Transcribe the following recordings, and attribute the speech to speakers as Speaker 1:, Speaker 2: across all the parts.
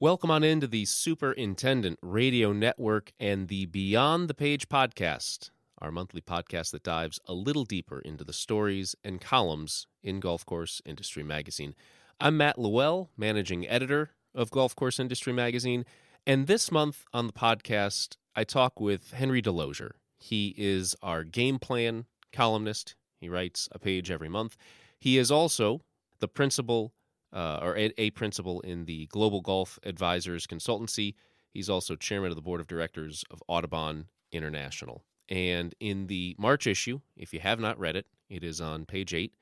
Speaker 1: Welcome on into the Superintendent Radio Network and the Beyond the Page podcast, our monthly podcast that dives a little deeper into the stories and columns in Golf Course Industry Magazine. I'm Matt LaWell, managing editor of Golf Course Industry Magazine, and this month on the podcast, I talk with Henry DeLozier. He is our game plan columnist. He writes a page every month. He is also the principal uh, or a, a principal in the Global Golf Advisors Consultancy. He's also chairman of the board of directors of Audubon International. And in the March issue, if you have not read it, it is on page eight.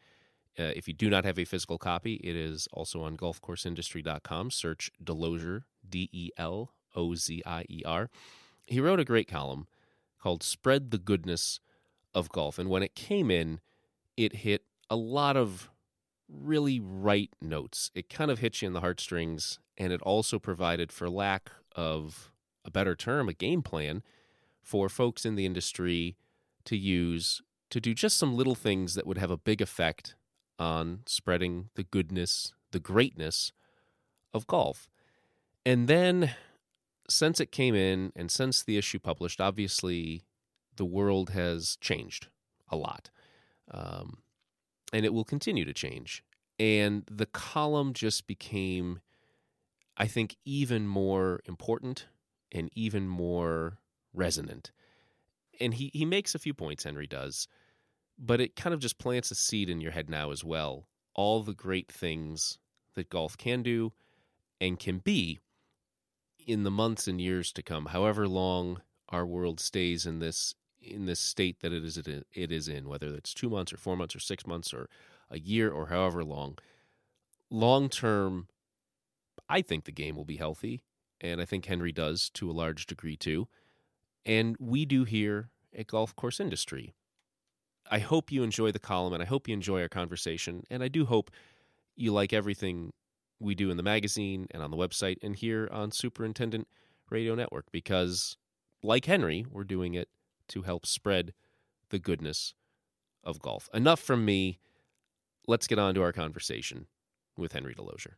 Speaker 1: Uh, if you do not have a physical copy, it is also on golfcourseindustry.com. Search DeLozier, D E L O Z I E R. He wrote a great column called Spread the Goodness of Golf. And when it came in, it hit a lot of really right notes. It kind of hits you in the heartstrings, and it also provided, for lack of a better term, a game plan for folks in the industry to use to do just some little things that would have a big effect on spreading the goodness, the greatness of golf. And then, since it came in and since the issue published, obviously the world has changed a lot. Um, and it will continue to change. And the column just became, I think, even more important and even more resonant. And he, he makes a few points, Henry does, but it kind of just plants a seed in your head now as well. All the great things that golf can do and can be in the months and years to come, however long our world stays in this in this state that it is it is in, whether it's two months or four months or six months or a year or however long. Long term, I think the game will be healthy, and I think Henry does to a large degree too. And we do here at Golf Course Industry. I hope you enjoy the column and I hope you enjoy our conversation. And I do hope you like everything we do in the magazine and on the website and here on Superintendent Radio Network because, like Henry, we're doing it to help spread the goodness of golf. Enough from me. Let's get on to our conversation with Henry DeLozier.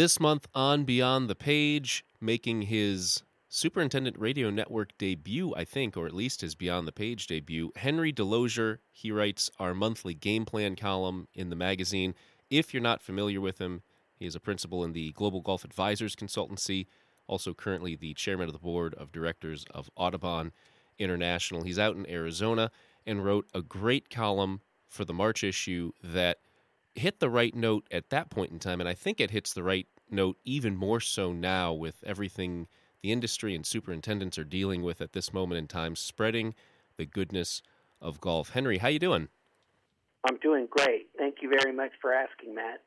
Speaker 1: This month on Beyond the Page, making his Superintendent Radio Network debut, I think, or at least his Beyond the Page debut, Henry DeLozier. He writes our monthly game plan column in the magazine. If you're not familiar with him, he is a principal in the Global Golf Advisors Consultancy, also currently the chairman of the board of directors of Audubon International. He's out in Arizona and wrote a great column for the March issue that – hit the right note at that point in time, and I think it hits the right note even more so now with everything the industry and superintendents are dealing with at this moment in time, spreading the goodness of golf. Henry, how you doing?
Speaker 2: I'm doing great. Thank you very much for asking, Matt.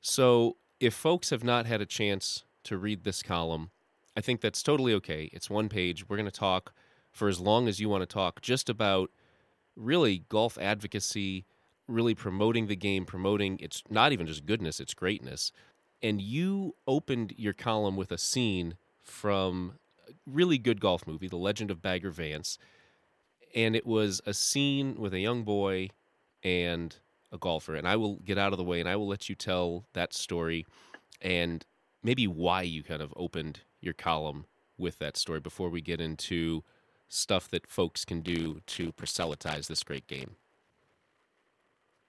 Speaker 1: So, if folks have not had a chance to read this column, I think that's totally okay. It's one page. We're going to talk for as long as you want to talk just about really golf advocacy, really promoting the game, promoting it's not even just goodness, it's greatness. And you opened your column with a scene from a really good golf movie, The Legend of Bagger Vance. And it was a scene with a young boy and a golfer. And I will get out of the way and I will let you tell that story and maybe why you kind of opened your column with that story before we get into stuff that folks can do to proselytize this great game.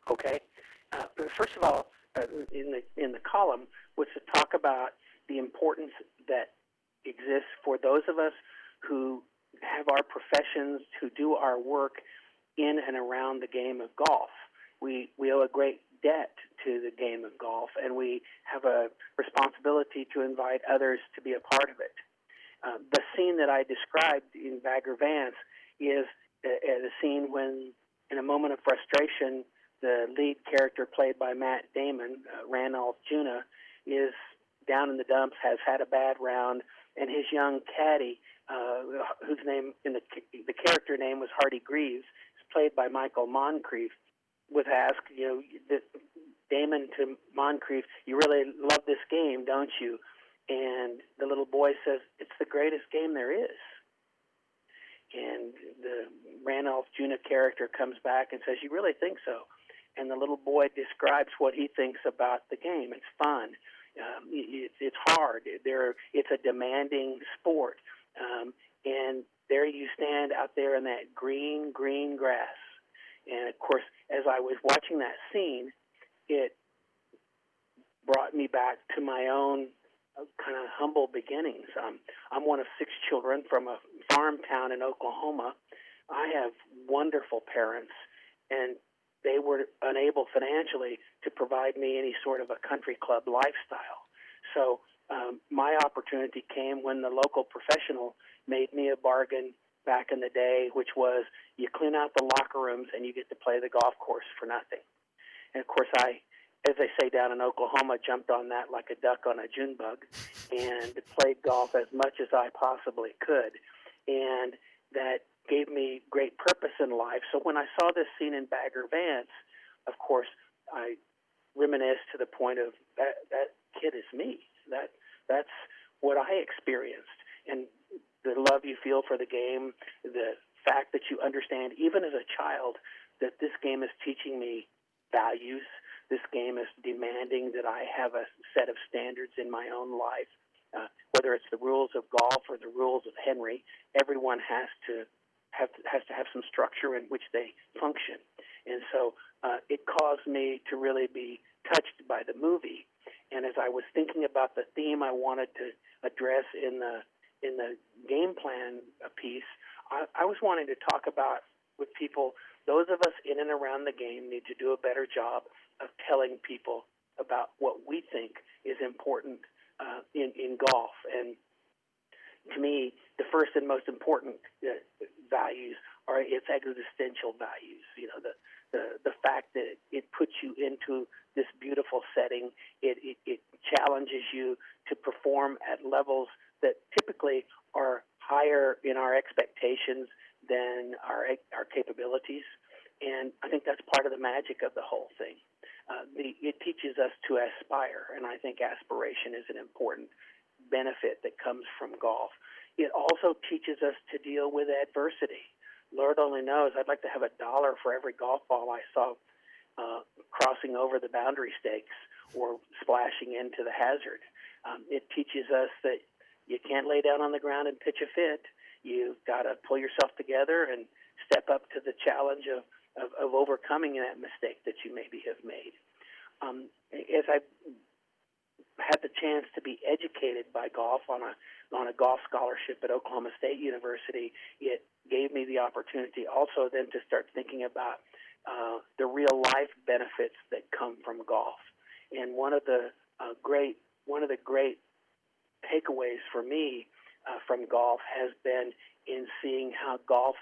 Speaker 2: Okay. Uh, first of all, uh, in the in the column was to talk about the importance that exists for those of us who have our professions, who do our work in and around the game of golf. We we owe a great debt to the game of golf, and we have a responsibility to invite others to be a part of it. Uh, the scene that I described in Bagger Vance is a, a scene when, in a moment of frustration, the lead character played by Matt Damon, uh, Rannulph Junuh, is down in the dumps, has had a bad round, and his young caddy, uh, whose name in the the character name was Hardy Greaves, is played by Michael Moncrief, was asked, you know, the, Damon to Moncrief, you really love this game, don't you? And the little boy says, it's the greatest game there is. And the Rannulph Junuh character comes back and says, you really think so? And the little boy describes what he thinks about the game. It's fun. Um, it, it's hard. There, it's a demanding sport. Um, and there you stand out there in that green, green grass. And of course, as I was watching that scene, it brought me back to my own kind of humble beginnings. Um, I'm one of six children from a farm town in Oklahoma. I have wonderful parents, and they were unable financially to provide me any sort of a country club lifestyle. So um, my opportunity came when the local professional made me a bargain back in the day, which was you clean out the locker rooms and you get to play the golf course for nothing. And of course, I, as they say down in Oklahoma, jumped on that like a duck on a June bug and played golf as much as I possibly could. And that gave me great purpose in life. So when I saw this scene in Bagger Vance, of course, I reminisced to the point of that that kid is me. That that's what I experienced, and the love you feel for the game, the fact that you understand, even as a child, that this game is teaching me values. This game is demanding that I have a set of standards in my own life. Uh, whether it's the rules of golf or the rules of Henry, everyone has to have has to have some structure in which they function. And so uh, it caused me to really be touched by the movie. And as I was thinking about the theme I wanted to address in the in the game plan piece, I, I was wanting to talk about with people. Those of us in and around the game need to do a better job of telling people about what we think is important uh, in in golf. And to me, the first and most important uh, values are its existential values. You know, the the the fact that it puts you into this beautiful setting, it, it it challenges you to perform at levels that typically are higher in our expectations than our our capabilities, and I think that's part of the magic of the whole thing. Uh, the, it teaches us to aspire, and I think aspiration is an important benefit that comes from golf. It also teaches us to deal with adversity. Lord only knows, I'd like to have a dollar for every golf ball I saw uh, crossing over the boundary stakes or splashing into the hazard. Um, it teaches us that you can't lay down on the ground and pitch a fit. You've got to pull yourself together and step up to the challenge of, of, of overcoming that mistake that you maybe have made. Um, as I had the chance to be educated by golf on a on a golf scholarship at Oklahoma State University, it gave me the opportunity also then to start thinking about uh, the real life benefits that come from golf. And one of the uh, great one of the great takeaways for me uh, from golf has been in seeing how golf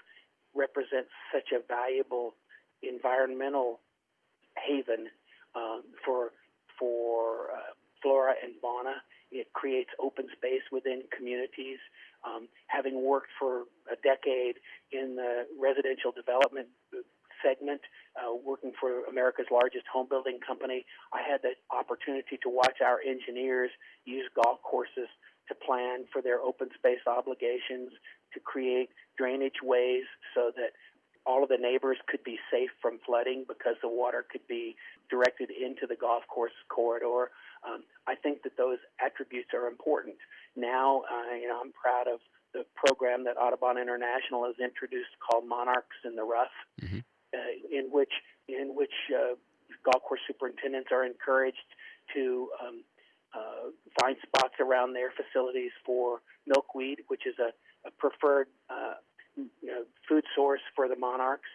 Speaker 2: represents such a valuable environmental haven um, for for uh, flora and fauna. It creates open space within communities. Um, having worked for a decade in the residential development segment, uh, working for America's largest home building company, I had the opportunity to watch our engineers use golf courses to plan for their open space obligations, to create drainage ways so that all of the neighbors could be safe from flooding because the water could be directed into the golf course corridor. Um, I think that those attributes are important. Now, uh, you know, I'm proud of the program that Audubon International has introduced called Monarchs in the Rough, mm-hmm. uh, in which in which uh, golf course superintendents are encouraged to um, uh, find spots around their facilities for milkweed, which is a, a preferred uh, you know, food source for the monarchs,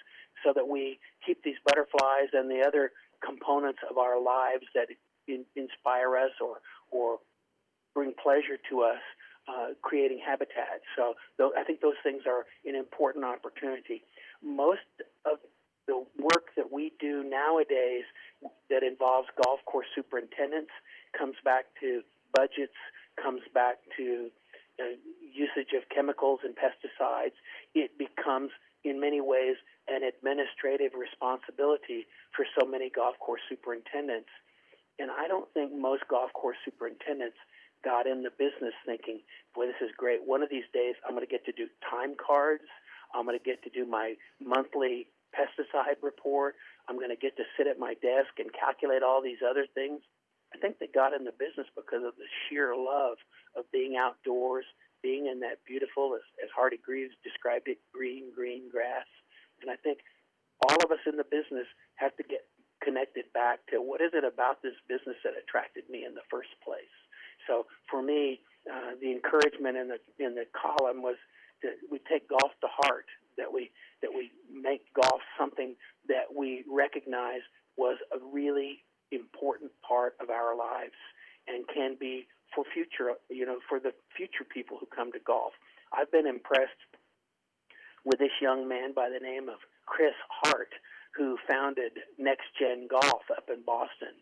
Speaker 2: so that we keep these butterflies and the other components of our lives that in, inspire us or or bring pleasure to us, uh, creating habitat. So th- I think those things are an important opportunity. Most of the work that we do nowadays that involves golf course superintendents comes back to budgets, comes back to Uh, usage of chemicals and pesticides. It becomes in many ways, an administrative responsibility for so many golf course superintendents. And I don't think most golf course superintendents got in the business thinking, boy, this is great. One of these days, I'm going to get to do time cards. I'm going to get to do my monthly pesticide report. I'm going to get to sit at my desk and calculate all these other things. I think they got in the business because of the sheer love of being outdoors, being in that beautiful, as, as Hardy Greaves described it, green, green grass. And I think all of us in the business have to get connected back to what is it about this business that attracted me in the first place. So for me, uh, the encouragement in the in the column was that we take golf to heart, that we that we make golf something that we recognize was a really important part of our lives and can be for future, you know, for the future people who come to golf. I've been impressed with this young man by the name of Chris Hart, who founded Next Gen Golf up in Boston,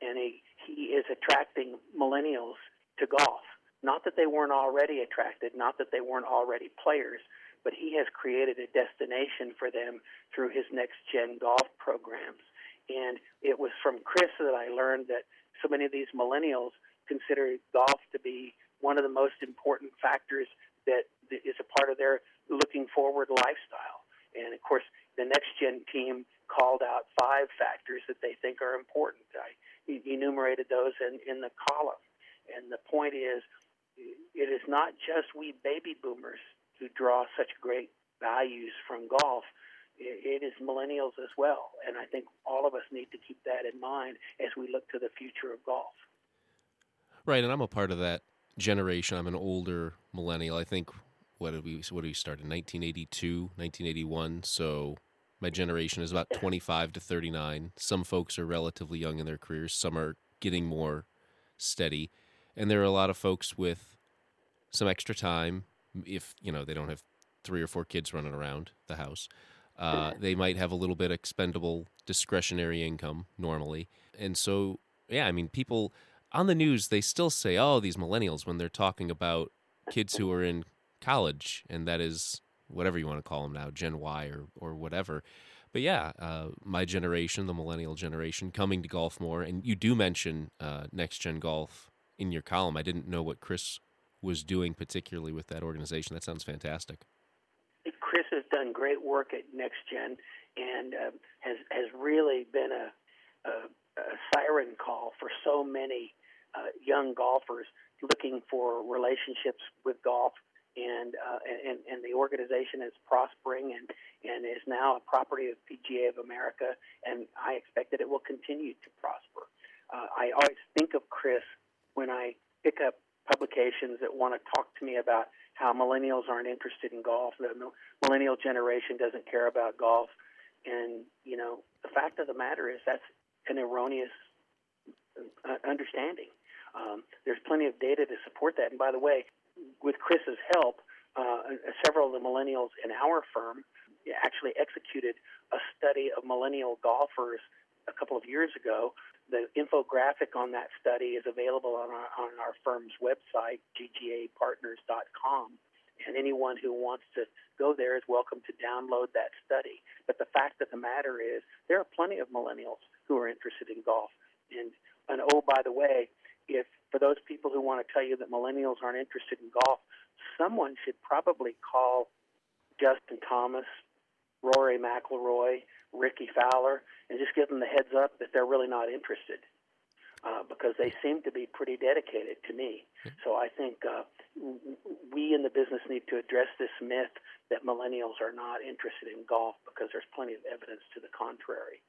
Speaker 2: and he he is attracting millennials to golf. Not that they weren't already attracted, not that they weren't already players, but he has created a destination for them through his next gen golf programs. And it was from Chris that I learned that so many of these millennials consider golf to be one of the most important factors that is a part of their looking forward lifestyle. And of course, the next gen team called out five factors that they think are important. I enumerated those in, in the column. And the point is, it is not just we baby boomers who draw such great values from golf. It is millennials as well. And I think all of us need to keep that in mind as we look to the future of golf.
Speaker 1: Right. And I'm a part of that generation. I'm an older millennial. I think, what did we, what did we start in 1982, 1981? So my generation is about 25 to 39. Some folks are relatively young in their careers, some are getting more steady and there are a lot of folks with some extra time if you know they don't have three or four kids running around the house uh, they might have a little bit expendable discretionary income normally and so yeah i mean people on the news they still say oh these millennials when they're talking about kids who are in college and that is whatever you want to call them now gen y or, or whatever but yeah uh, my generation the millennial generation coming to golf more and you do mention uh, next gen golf in your column. I didn't know what Chris was doing particularly with that organization. That sounds fantastic.
Speaker 2: Has done great work at Next Gen and uh, has has really been a, a, a, siren call for so many uh, young golfers looking for relationships with golf. And, uh, and and the organization is prospering and, and is now a property of PGA of America, and I expect that it will continue to prosper. Uh, I always think of Chris when I pick up publications that want to talk to me about how millennials aren't interested in golf, the millennial generation doesn't care about golf, and you know the fact of the matter is that's an erroneous uh, understanding. Um, there's plenty of data to support that. And by the way, with Chris's help, uh, several of the millennials in our firm actually executed a study of millennial golfers a couple of years ago the infographic on that study is available on our, on our firm's website, ggapartners.com. And anyone who wants to go there is welcome to download that study. But the fact of the matter is, there are plenty of millennials who are interested in golf. And, and oh, by the way, if for those people who want to tell you that millennials aren't interested in golf, someone should probably call Justin Thomas, Rory McIlroy, Rickie Fowler, and just give them the heads up that they're really not interested. Uh, because they seem to be pretty dedicated to me. So I think uh, we in the business need to address this myth that millennials are not interested in golf because there's plenty of evidence to the contrary.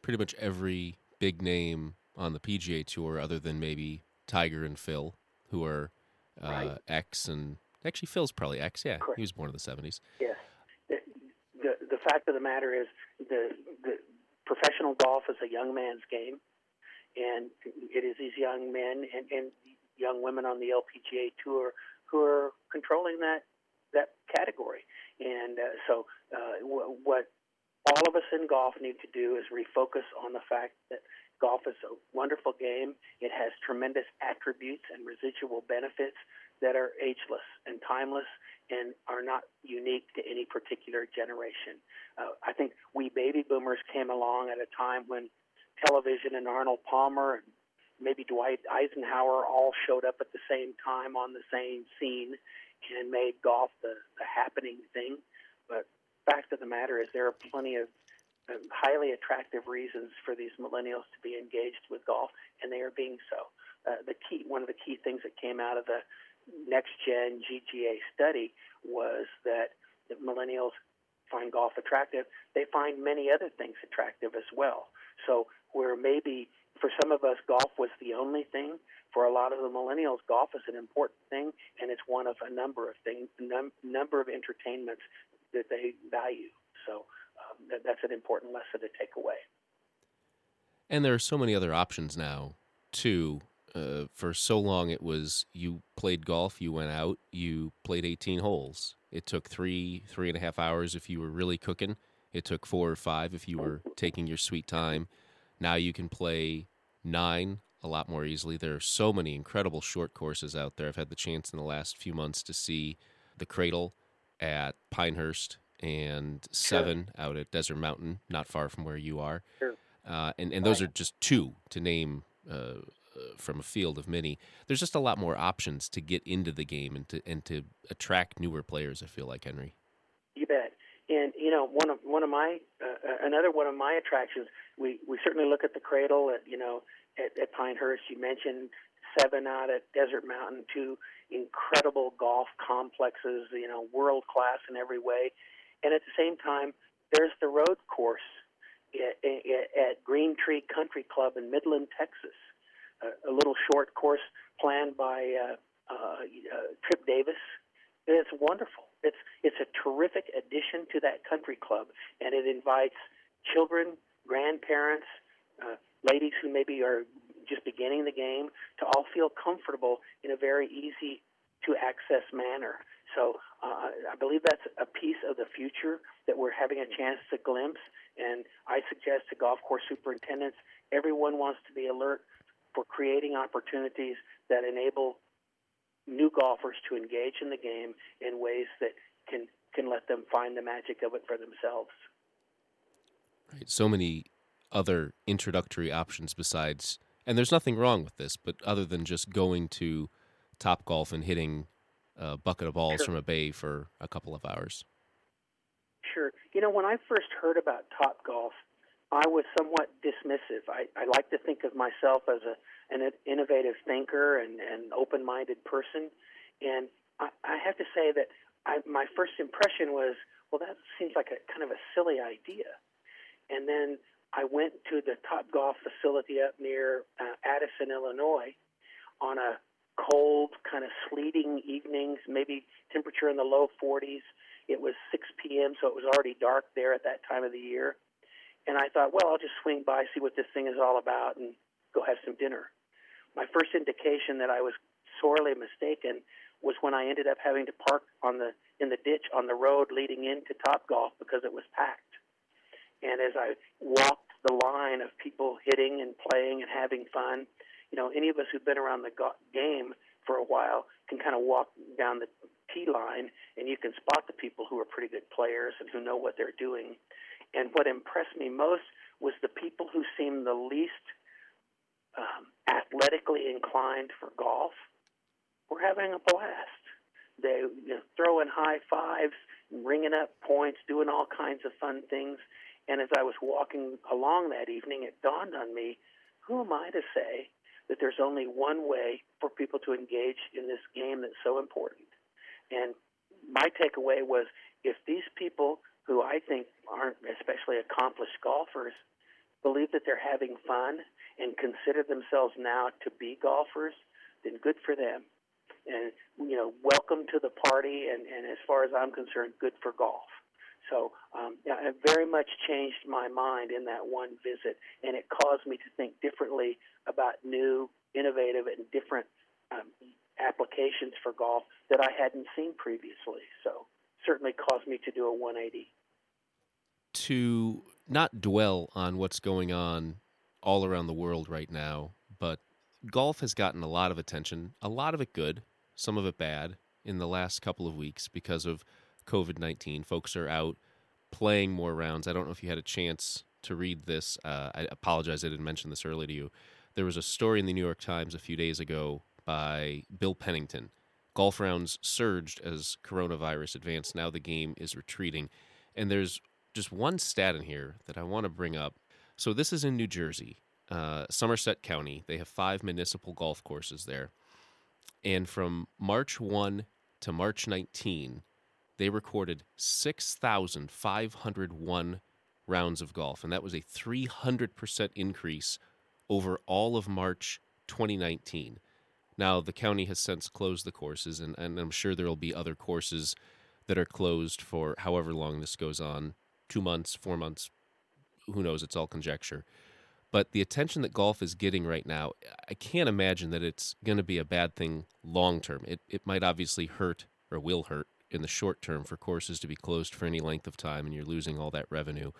Speaker 1: Pretty much every big name on the PGA Tour, other than maybe Tiger and Phil, who are uh, right. X and actually Phil's probably X. Yeah, Correct. he was born in the '70s.
Speaker 2: Yes. The fact of the matter is the the professional golf is a young man's game, and it is these young men and, and young women on the LPGA tour who are controlling that that category. And uh, so, uh, w- what all of us in golf need to do is refocus on the fact that golf is a wonderful game. It has tremendous attributes and residual benefits that are ageless and timeless and are not unique to any particular generation. Uh, I think we baby boomers came along at a time when television and Arnold Palmer and maybe Dwight Eisenhower all showed up at the same time on the same scene and made golf the, the happening thing. But fact of the matter is, there are plenty of um, highly attractive reasons for these millennials to be engaged with golf, and they are being so. Uh, the key, one of the key things that came out of the next gen GGA study was that millennials find golf attractive. They find many other things attractive as well. So where maybe for some of us golf was the only thing, for a lot of the millennials golf is an important thing, and it's one of a number of things, num- number of entertainments that they value. So um, that, that's an important lesson to take away.
Speaker 1: And there are so many other options now, too. Uh, for so long, it was you played golf, you went out, you played 18 holes. It took three, three and a half hours if you were really cooking. It took four or five if you were taking your sweet time. Now you can play nine a lot more easily. There are so many incredible short courses out there. I've had the chance in the last few months to see the Cradle at Pinehurst and seven sure. out at Desert Mountain, not far from where you are.
Speaker 2: Sure.
Speaker 1: Uh, and and those are just two to name uh, uh, from a field of many. There's just a lot more options to get into the game and to and to attract newer players. I feel like Henry.
Speaker 2: You bet. And you know, one of one of my uh, uh, another one of my attractions. We we certainly look at the cradle at you know at, at Pinehurst. You mentioned seven out at Desert Mountain, two incredible golf complexes. You know, world class in every way. And at the same time, there's the road course at, at Green Tree Country Club in Midland, Texas, a, little short course planned by uh, uh, uh, Tripp Davis. It's wonderful. It's it's a terrific addition to that country club, and it invites children, grandparents, uh, ladies who maybe are just beginning the game to all feel comfortable in a very easy to access manner. So uh, I believe that's a piece of the future that we're having a chance to glimpse. And I suggest to golf course superintendents, everyone wants to be alert for creating opportunities that enable new golfers to engage in the game in ways that can can let them find the magic of it for themselves.
Speaker 1: Right. So many other introductory options besides and there's nothing wrong with this, but other than just going to Top Golf and hitting a bucket of balls sure. from a bay for a couple of hours.
Speaker 2: Sure. You know, when I first heard about Top Golf, I was somewhat dismissive. I, I like to think of myself as a an innovative thinker and an open-minded person, and I, I have to say that I, my first impression was, well, that seems like a kind of a silly idea. And then I went to the Top Golf facility up near uh, Addison, Illinois, on a cold, kind of sleeting evenings, maybe temperature in the low 40s. It was 6 p.m., so it was already dark there at that time of the year. And I thought, well, I'll just swing by, see what this thing is all about, and go have some dinner. My first indication that I was sorely mistaken was when I ended up having to park on the in the ditch on the road leading into Top Golf because it was packed. And as I walked the line of people hitting and playing and having fun, you know, any of us who've been around the go- game for a while can kind of walk down the tee line and you can spot the people who are pretty good players and who know what they're doing. And what impressed me most was the people who seemed the least um, athletically inclined for golf were having a blast. They you know, throwing high fives, ringing up points, doing all kinds of fun things. And as I was walking along that evening, it dawned on me, who am I to say that there's only one way for people to engage in this game that's so important. And my takeaway was if these people who I think aren't especially accomplished golfers believe that they're having fun and consider themselves now to be golfers, then good for them. And you know, welcome to the party and, and as far as I'm concerned, good for golf. So um, it very much changed my mind in that one visit, and it caused me to think differently about new, innovative, and different um, applications for golf that I hadn't seen previously. So certainly caused me to do a 180.
Speaker 1: To not dwell on what's going on all around the world right now, but golf has gotten a lot of attention, a lot of it good, some of it bad, in the last couple of weeks because of COVID 19. Folks are out playing more rounds. I don't know if you had a chance to read this. Uh, I apologize, I didn't mention this earlier to you. There was a story in the New York Times a few days ago by Bill Pennington. Golf rounds surged as coronavirus advanced. Now the game is retreating. And there's just one stat in here that I want to bring up. So this is in New Jersey, uh, Somerset County. They have five municipal golf courses there. And from March 1 to March 19, they recorded 6,501 rounds of golf. And that was a 300% increase over all of March 2019. Now, the county has since closed the courses, and, and I'm sure there will be other courses that are closed for however long this goes on two months, four months, who knows? It's all conjecture. But the attention that golf is getting right now, I can't imagine that it's going to be a bad thing long term. It, it might obviously hurt or will hurt in the short term for courses to be closed for any length of time and you're losing all that revenue.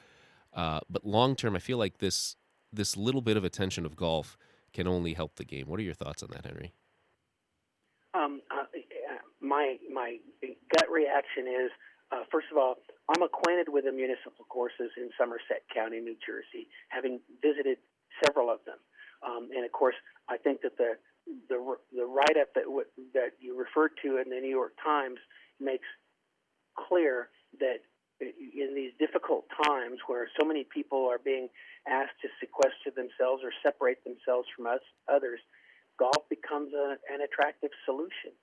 Speaker 1: Uh, but long term, I feel like this this little bit of attention of golf can only help the game. What are your thoughts on that, Henry?
Speaker 2: My my gut reaction is uh, first of all, I'm acquainted with the municipal courses in Somerset County, New Jersey, having visited several of them. Um, and of course, I think that the the, the write up that that you referred to in the New York Times makes clear that in these difficult times where so many people are being asked to sequester themselves or separate themselves from us others, golf becomes a, an attractive solution,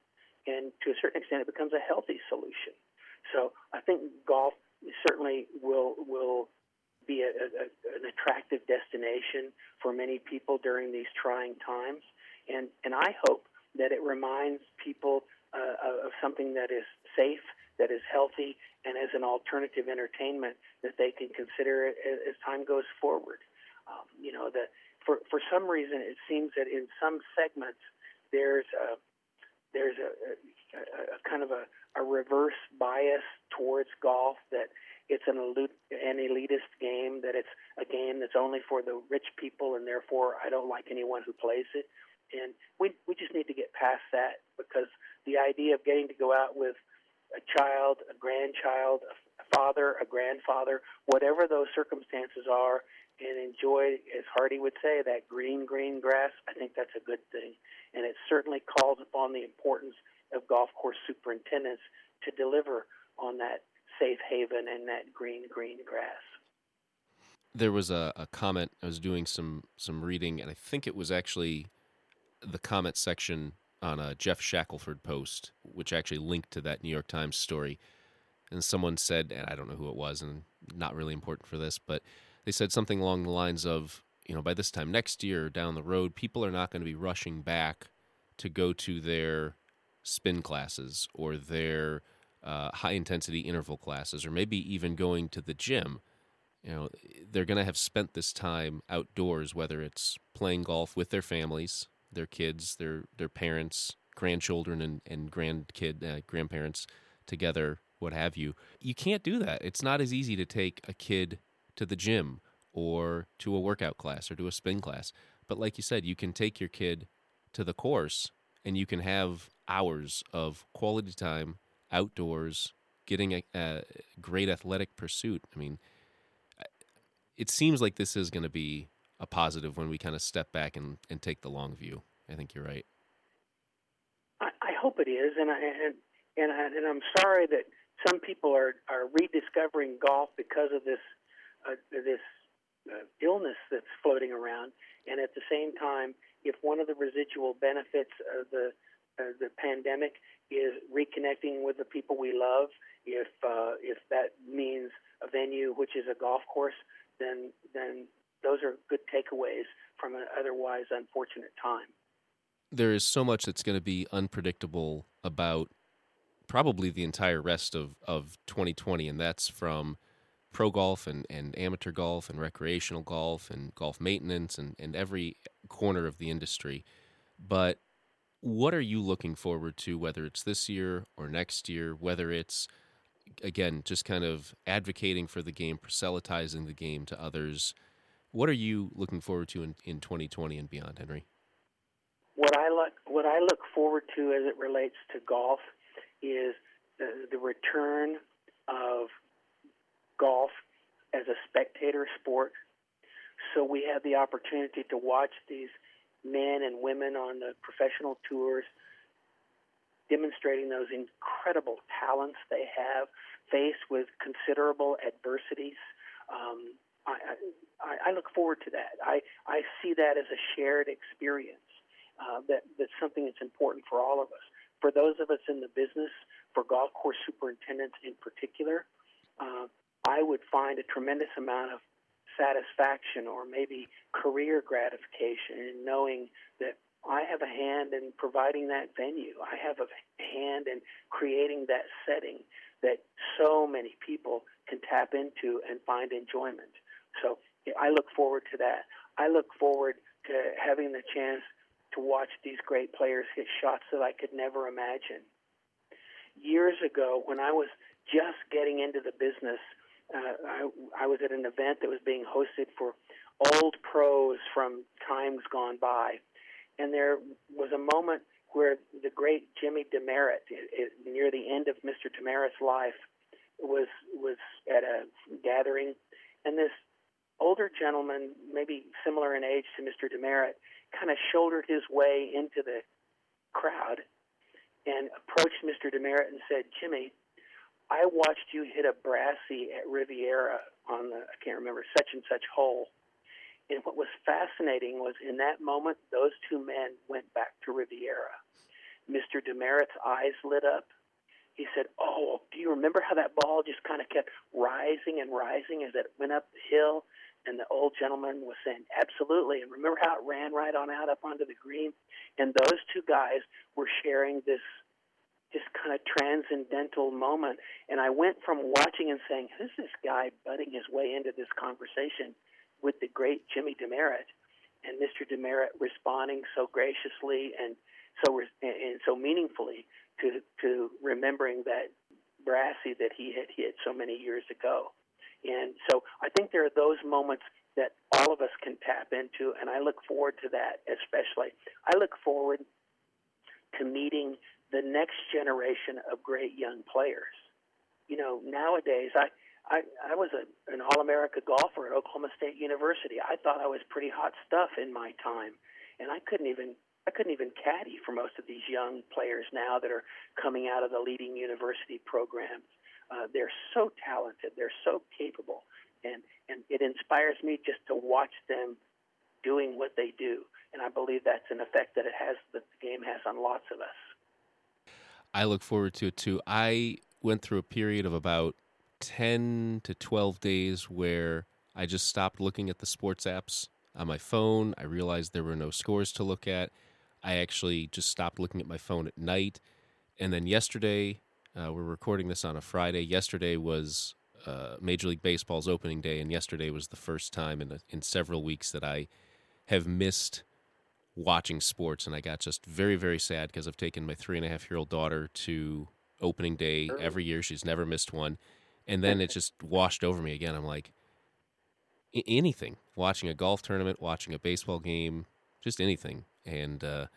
Speaker 2: and to a certain extent, it becomes a healthy solution. So I think golf certainly will will be a, a, an attractive destination for many people during these trying times, and and I hope that it reminds people uh, of something that is safe, that is healthy, and as an alternative entertainment that they can consider it as time goes forward. Um, you know, that for for some reason it seems that in some segments there's a there's a, a, a kind of a, a reverse bias towards golf that it's an, elite, an elitist game, that it's a game that's only for the rich people, and therefore I don't like anyone who plays it. And we we just need to get past that because the idea of getting to go out with a child, a grandchild, a father, a grandfather, whatever those circumstances are, and enjoy, as Hardy would say, that green, green grass, I think that's a good thing. And it certainly calls upon the importance of golf course superintendents to deliver on that safe haven and that green, green grass.
Speaker 1: There was a, a comment, I was doing some, some reading, and I think it was actually the comment section on a Geoff Shackelford post, which actually linked to that New York Times story. And someone said, and I don't know who it was, and not really important for this, but they said something along the lines of, you know, by this time next year down the road, people are not going to be rushing back to go to their spin classes or their uh, high intensity interval classes, or maybe even going to the gym. You know, they're going to have spent this time outdoors, whether it's playing golf with their families, their kids, their their parents, grandchildren, and and grandkid uh, grandparents together, what have you. You can't do that. It's not as easy to take a kid to the gym or to a workout class or to a spin class. But like you said, you can take your kid to the course and you can have hours of quality time outdoors, getting a, a great athletic pursuit. I mean, it seems like this is going to be a positive when we kind of step back and, and take the long view. I think you're right.
Speaker 2: I, I hope it is, and I, and and, I, and I'm sorry that some people are are rediscovering golf because of this uh, this uh, illness that's floating around, and at the same time, if one of the residual benefits of the uh, the pandemic is reconnecting with the people we love, if uh, if that means a venue which is a golf course, then then those are good takeaways from an otherwise unfortunate time.
Speaker 1: There is so much that's going to be unpredictable about probably the entire rest of, of 2020, and that's from pro golf and, and amateur golf and recreational golf and golf maintenance and, and every corner of the industry. But what are you looking forward to, whether it's this year or next year, whether it's, again, just kind of advocating for the game, proselytizing the game to others? What are you looking forward to in, in 2020 and beyond, Henry?
Speaker 2: what I look what I look forward to as it relates to golf is the, the return of golf as a spectator sport. So we have the opportunity to watch these men and women on the professional tours demonstrating those incredible talents they have, faced with considerable adversities. Um, I, I, I look forward to that. I, I see that as a shared experience. Uh, that that's something that's important for all of us. For those of us in the business, for golf course superintendents in particular, uh, I would find a tremendous amount of satisfaction or maybe career gratification in knowing that I have a hand in providing that venue. I have a hand in creating that setting that so many people can tap into and find enjoyment. So I look forward to that. I look forward to having the chance to watch these great players hit shots that I could never imagine. Years ago, when I was just getting into the business, uh, I, I was at an event that was being hosted for old pros from times gone by, and there was a moment where the great Jimmy Demaret, it, it, near the end of Mr. Demaret's life, was was at a gathering, and this older gentleman, maybe similar in age to Mr. Demaret, kind of shouldered his way into the crowd and approached Mr. Demaret and said, "Jimmy, I watched you hit a brassy at Riviera on the I can't remember such and such hole. And what was fascinating was in that moment, those two men went back to Riviera. Mr. Demaret's eyes lit up. He said, "Oh, do you remember how that ball just kind of kept rising and rising as it went up the hill?" And the old gentleman was saying, "Absolutely." And remember how it ran right on out up onto the green? And those two guys were sharing this this kind of transcendental moment. And I went from watching and saying, who's this guy butting his way into this conversation with the great Jimmy Demaret? And Mr. Demaret responding so graciously and so and so meaningfully to to remembering that brassy that he had hit so many years ago. And so I think there are those moments that all of us can tap into, and I look forward to that especially. I look forward to meeting the next generation of great young players. You know, nowadays I I, I was a, an All America golfer at Oklahoma State University. I thought I was pretty hot stuff in my time, and I couldn't even I couldn't even caddy for most of these young players now that are coming out of the leading university programs. Uh, they're so talented, they're so capable, and and it inspires me just to watch them doing what they do. And I believe that's an effect that it has that the game has on lots of us.
Speaker 1: I look forward to it too. I went through a period of about 10 to 12 days where I just stopped looking at the sports apps on my phone. I realized there were no scores to look at. I actually just stopped looking at my phone at night. And then yesterday, uh, we're recording this on a Friday. Yesterday was uh, Major League Baseball's opening day, and yesterday was the first time in, a, in several weeks that I have missed watching sports, and I got just very, very sad because I've taken my three and a half year old daughter to opening day every year. She's never missed one, and then it just washed over me again. I'm like, anything, watching a golf tournament, watching a baseball game, just anything, and uh.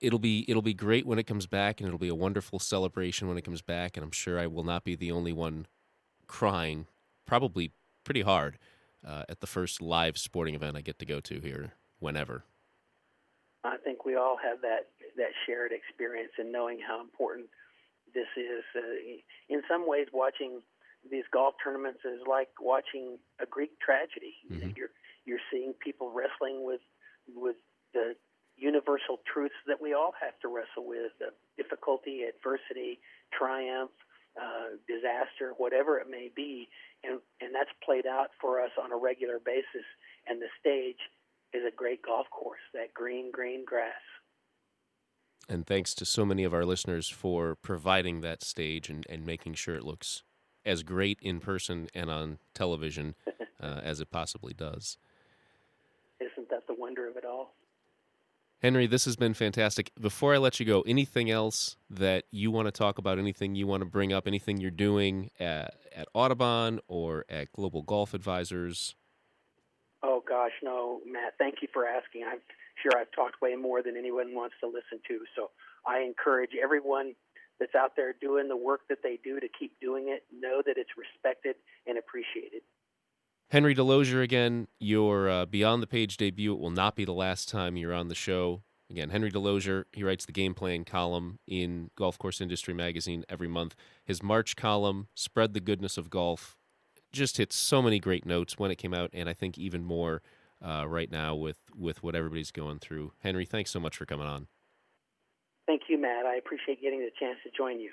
Speaker 1: It'll be it'll be great when it comes back, and it'll be a wonderful celebration when it comes back, and I'm sure I will not be the only one crying, probably pretty hard. Uh, at the first live sporting event I get to go to here whenever.
Speaker 2: I think we all have that that shared experience in knowing how important this is. Uh, in some ways, watching these golf tournaments is like watching a Greek tragedy. Mm-hmm. You're you're seeing people wrestling with with the universal truths that we all have to wrestle with: uh, difficulty, adversity, triumph, uh, disaster, whatever it may be, and and that's played out for us on a regular basis. And the stage is a great golf course, that green, green grass.
Speaker 1: And thanks to so many of our listeners for providing that stage and, and making sure it looks as great in person and on television uh, as it possibly does.
Speaker 2: Isn't that the wonder of it all?
Speaker 1: Henry, this has been fantastic. Before I let you go, anything else that you want to talk about, anything you want to bring up, anything you're doing at, at Audubon or at Global Golf Advisors?
Speaker 2: Oh gosh, no, Matt. Thank you for asking. I'm sure I've talked way more than anyone wants to listen to. So I encourage everyone that's out there doing the work that they do to keep doing it. Know that it's respected and appreciated.
Speaker 1: Henry DeLozier again, your uh, Beyond the Page debut. It will not be the last time you're on the show. Again, Henry DeLozier, he writes the game plan column in Golf Course Industry Magazine every month. His March column, Spread the Goodness of Golf, just hits so many great notes when it came out, and I think even more uh, right now with, with what everybody's going through. Henry, thanks so much for coming on.
Speaker 2: Thank you, Matt. I appreciate getting the chance to join you.